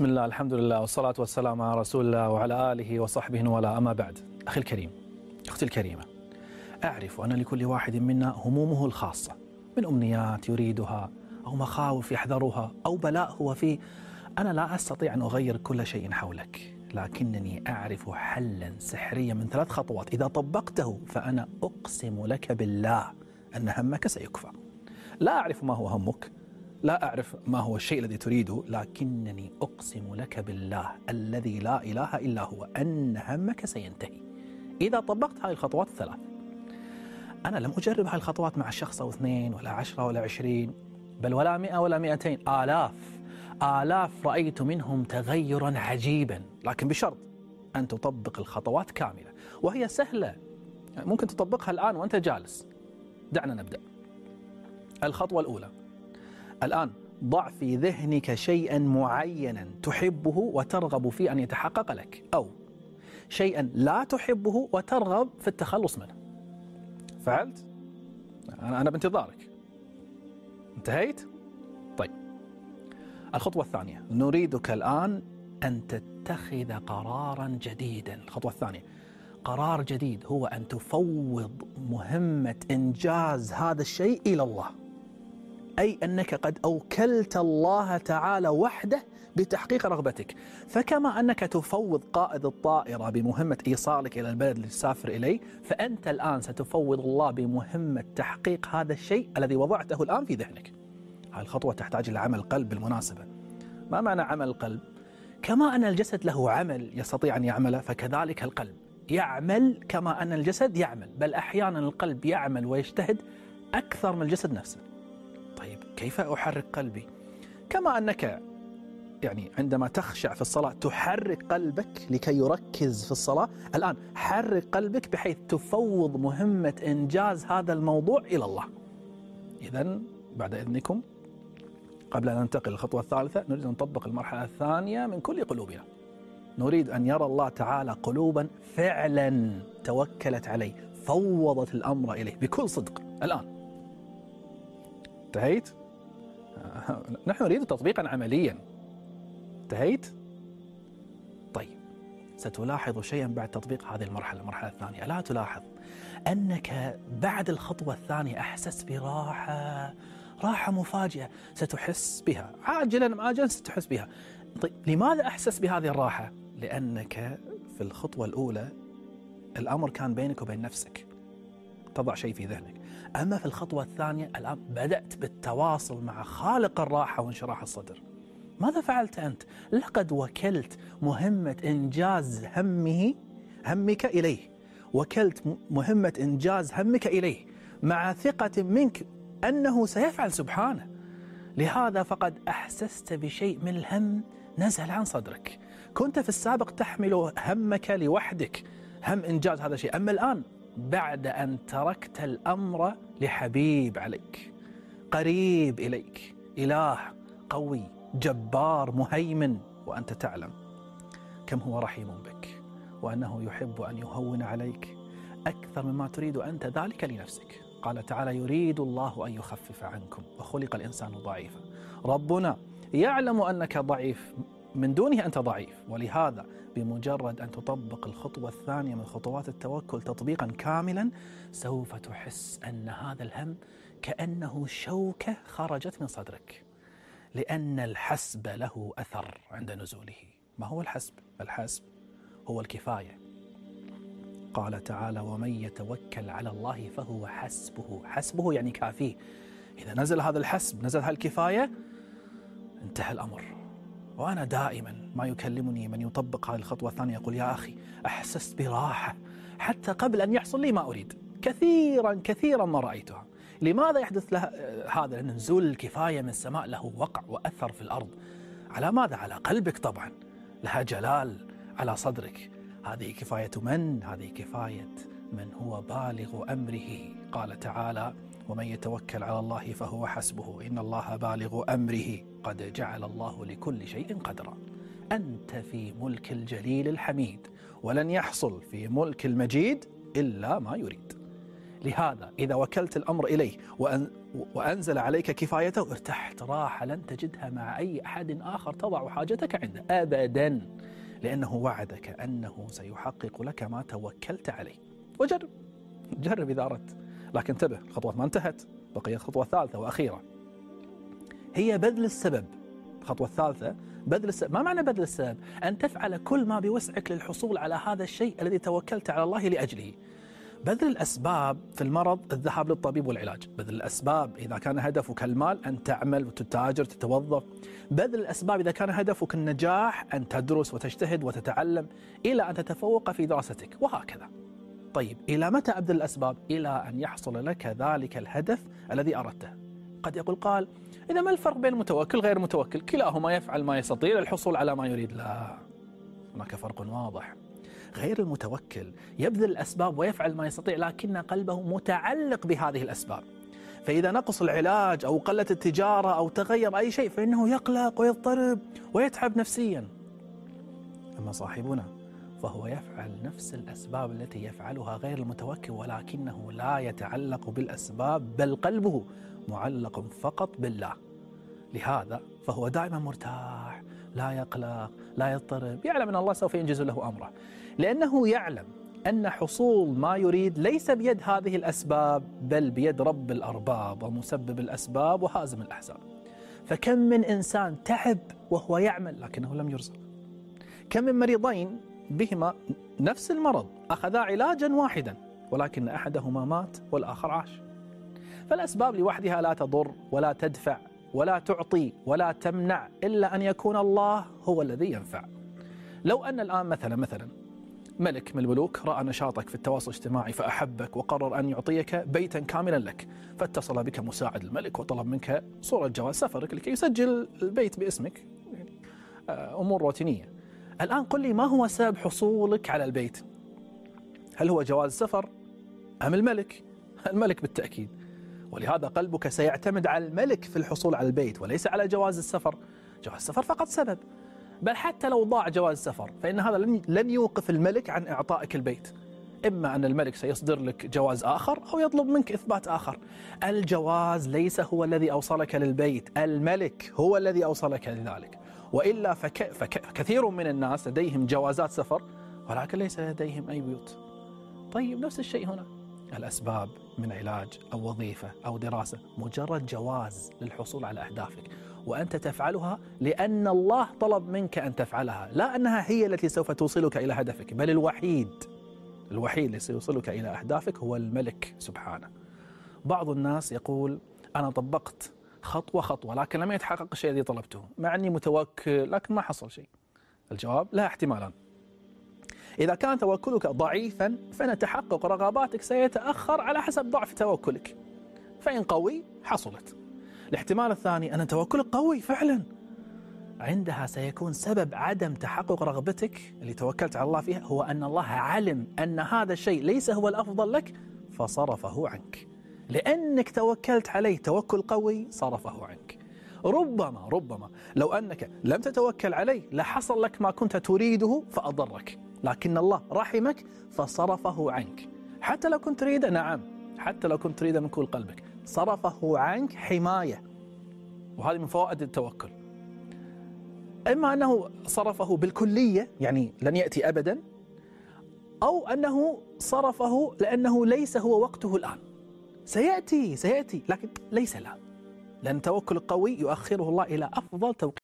بسم الله الحمد لله والصلاة والسلام على رسول الله وعلى آله وصحبه ولا أما بعد. أخي الكريم أختي الكريمة أعرف أن لكل واحد منا همومه الخاصة من أمنيات يريدها أو مخاوف يحذرها أو بلاء هو فيه. أنا لا أستطيع أن أغير كل شيء حولك لكنني أعرف حلا سحريا من ثلاث خطوات. إذا طبقته فأنا أقسم لك بالله أن همك سيكفى. لا أعرف ما هو همك لا أعرف ما هو الشيء الذي تريده لكنني أقسم لك بالله الذي لا إله إلا هو أن همك سينتهي. إذا طبقت هذه الخطوات الثلاث أنا لم أجرب هذه الخطوات مع شخص أو اثنين ولا عشرة ولا عشرين بل ولا مئة ولا مئتين. آلاف آلاف رأيت منهم تغيرا عجيبا. لكن بشرط أن تطبق الخطوات كاملة وهي سهلة. ممكن تطبقها الآن وأنت جالس. دعنا نبدأ. الخطوة الأولى. الآن ضع في ذهنك شيئا معينا تحبه وترغب في أن يتحقق لك أو شيئا لا تحبه وترغب في التخلص منه. فعلت؟ أنا أنا بانتظارك. انتهيت؟ طيب. الخطوة الثانية. نريدك الآن أن تتخذ قرارا جديدا. الخطوة الثانية. قرار جديد هو أن تفوض مهمة إنجاز هذا الشيء إلى الله. أي أنك قد أوكلت الله تعالى وحده بتحقيق رغبتك. فكما أنك تفوض قائد الطائرة بمهمة إيصالك إلى البلد اللي تسافر إليه فأنت الآن ستفوض الله بمهمة تحقيق هذا الشيء الذي وضعته الآن في ذهنك. هذه الخطوة تحتاج إلى عمل قلب بالمناسبة ما معنى عمل القلب؟ كما أن الجسد له عمل يستطيع أن يعمله فكذلك القلب. يعمل كما أن الجسد يعمل بل أحيانا القلب يعمل ويجتهد أكثر من الجسد نفسه. كيف أحرك قلبي؟ كما أنك يعني عندما تخشع في الصلاة تحرك قلبك لكي يركز في الصلاة الآن حرك قلبك بحيث تفوض مهمة إنجاز هذا الموضوع إلى الله إذا بعد إذنكم قبل أن ننتقل للخطوة الثالثة نريد أن نطبق المرحلة الثانية من كل قلوبنا نريد أن يرى الله تعالى قلوبا فعلا توكلت عليه فوضت الأمر إليه بكل صدق الآن انتهيت؟ نحن نريد تطبيقا عمليا. انتهيت؟ طيب ستلاحظ شيئا بعد تطبيق هذه المرحلة المرحلة الثانية. لا تلاحظ أنك بعد الخطوة الثانية أحسست براحة راحة مفاجئة. ستحس بها. عاجلا آجلا ستحس بها. طيب لماذا أحسس بهذه الراحة؟ لأنك في الخطوة الأولى الأمر كان بينك وبين نفسك. تضع شيء في ذهنك. أما في الخطوة الثانية الآن بدأت بالتواصل مع خالق الراحة وانشراح الصدر. ماذا فعلت أنت؟ لقد وكلت مهمة إنجاز همه همك إليه. وكلت مهمة إنجاز همك إليه. مع ثقة منك أنه سيفعل سبحانه. لهذا فقد أحسست بشيء من الهم نزل عن صدرك. كنت في السابق تحمل همك لوحدك. هم إنجاز هذا الشيء. أما الآن بعد أن تركت الأمر لحبيب عليك قريب إليك إله قوي جبار مهيمن وأنت تعلم كم هو رحيم بك وأنه يحب أن يهون عليك أكثر مما تريد أنت ذلك لنفسك. قال تعالى يريد الله أن يخفف عنكم وخلق الإنسان ضعيفا. ربنا يعلم أنك ضعيف من دونه أنت ضعيف ولهذا بمجرد أن تطبق الخطوة الثانية من خطوات التوكل تطبيقا كاملا سوف تحس أن هذا الهم كأنه شوكة خرجت من صدرك لأن الحسب له أثر عند نزوله. ما هو الحسب؟ الحسب هو الكفاية. قال تعالى ومن يتوكل على الله فهو حسبه. حسبه يعني كافيه. إذا نزل هذا الحسب نزل هالكفاية انتهى الأمر. وأنا دائما ما يكلمني من يطبق هذه الخطوة الثانية يقول يا أخي أحسست براحة. حتى قبل أن يحصل لي ما أريد. كثيرا كثيرا ما رأيتها. لماذا يحدث له هذا؟ لأن نزول الكفاية من السماء له وقع وأثر في الأرض. على ماذا؟ على قلبك طبعا. لها جلال على صدرك. هذه كفاية من؟ هذه كفاية من هو بالغ أمره. قال تعالى ومن يتوكل على الله فهو حسبه. إن الله بالغ أمره. قد جعل الله لكل شيء قدرا. أنت في ملك الجليل الحميد ولن يحصل في ملك المجيد إلا ما يريد. لهذا إذا وكلت الأمر إليه وأن وأنزل عليك كفايته ارتحت راحة لن تجدها مع أي أحد آخر تضع حاجتك عنده أبدا. لأنه وعدك أنه سيحقق لك ما توكلت عليه. وجرب جرب إذا أردت. لكن انتبه الخطوات ما انتهت بقيت خطوة ثالثة وأخيرة. هي بذل السبب. الخطوة الثالثة بذل السبب. ما معنى بذل السبب؟ أن تفعل كل ما بوسعك للحصول على هذا الشيء الذي توكلت على الله لأجله. بذل الأسباب في المرض الذهاب للطبيب والعلاج. بذل الأسباب إذا كان هدفك المال أن تعمل وتتاجر تتوظف بذل الأسباب إذا كان هدفك النجاح أن تدرس وتجتهد وتتعلم إلى أن تتفوق في دراستك. وهكذا. طيب إلى متى أبذل الأسباب؟ إلى أن يحصل لك ذلك الهدف الذي أردته. قد يقول قال إذا ما الفرق بين المتوكل غير المتوكل كلاهما يفعل ما يستطيع للحصول على ما يريد. لا هناك فرق واضح. غير المتوكل يبذل الأسباب ويفعل ما يستطيع لكن قلبه متعلق بهذه الأسباب. فإذا نقص العلاج أو قلت التجارة أو تغير أي شيء فإنه يقلق ويضطرب ويتعب نفسيا. أما صاحبنا فهو يفعل نفس الأسباب التي يفعلها غير المتوكل ولكنه لا يتعلق بالأسباب بل قلبه معلق فقط بالله. لهذا فهو دائما مرتاح لا يقلق لا يضطرب يعلم أن الله سوف ينجز له أمره. لأنه يعلم أن حصول ما يريد ليس بيد هذه الأسباب بل بيد رب الأرباب ومسبب الأسباب وهازم الأحزاب. فكم من إنسان تعب وهو يعمل لكنه لم يرزق. كم من مريضين بهما نفس المرض أخذا علاجا واحدا ولكن أحدهما مات والآخر عاش. فالأسباب لوحدها لا تضر ولا تدفع ولا تعطي ولا تمنع إلا أن يكون الله هو الذي ينفع. لو أن الآن مثلا مثلا ملك من الملوك رأى نشاطك في التواصل الاجتماعي فأحبك وقرر أن يعطيك بيتا كاملا لك فاتصل بك مساعد الملك وطلب منك صورة جواز سفرك لكي يسجل البيت باسمك. آه، أمور روتينية. الآن قل لي ما هو سبب حصولك على البيت؟ هل هو جواز السفر أم الملك؟ الملك بالتأكيد. ولهذا قلبك سيعتمد على الملك في الحصول على البيت وليس على جواز السفر. جواز السفر فقط سبب. بل حتى لو ضاع جواز السفر فإن هذا لن يوقف الملك عن إعطائك البيت. إما أن الملك سيصدر لك جواز آخر أو يطلب منك إثبات آخر. الجواز ليس هو الذي أوصلك للبيت. الملك هو الذي أوصلك لذلك. وإلا فك... فكثير من الناس لديهم جوازات سفر ولكن ليس لديهم أي بيوت. طيب نفس الشيء هنا. الأسباب من علاج أو وظيفة أو دراسة مجرد جواز للحصول على أهدافك. وأنت تفعلها لأن الله طلب منك أن تفعلها لا أنها هي التي سوف توصلك إلى هدفك بل الوحيد. الوحيد اللي سيوصلك إلى أهدافك هو الملك سبحانه. بعض الناس يقول أنا طبقت خطوة خطوة لكن لم يتحقق الشيء الذي طلبته. مع أني متوكل لكن ما حصل شيء. الجواب لا احتمالان إذا كان توكلك ضعيفا فإن تحقق رغباتك سيتأخر على حسب ضعف توكلك. فإن قوي حصلت. الاحتمال الثاني أن توكلك قوي فعلا. عندها سيكون سبب عدم تحقق رغبتك اللي توكلت على الله فيها هو أن الله علم أن هذا الشيء ليس هو الأفضل لك فصرفه عنك. لأنك توكلت عليه توكل قوي صرفه عنك. ربما ربما لو أنك لم تتوكل عليه لحصل لك ما كنت تريده فأضرك. لكن الله رحمك فصرفه عنك. حتى لو كنت تريده نعم. حتى لو كنت تريده من كل قلبك. صرفه عنك حماية. وهذه من فوائد التوكل. إما أنه صرفه بالكلية يعني لن يأتي أبدا أو أنه صرفه لأنه ليس هو وقته الآن. سيأتي سيأتي لكن ليس الآن لأن التوكل القوي يؤخره الله إلى أفضل توقيت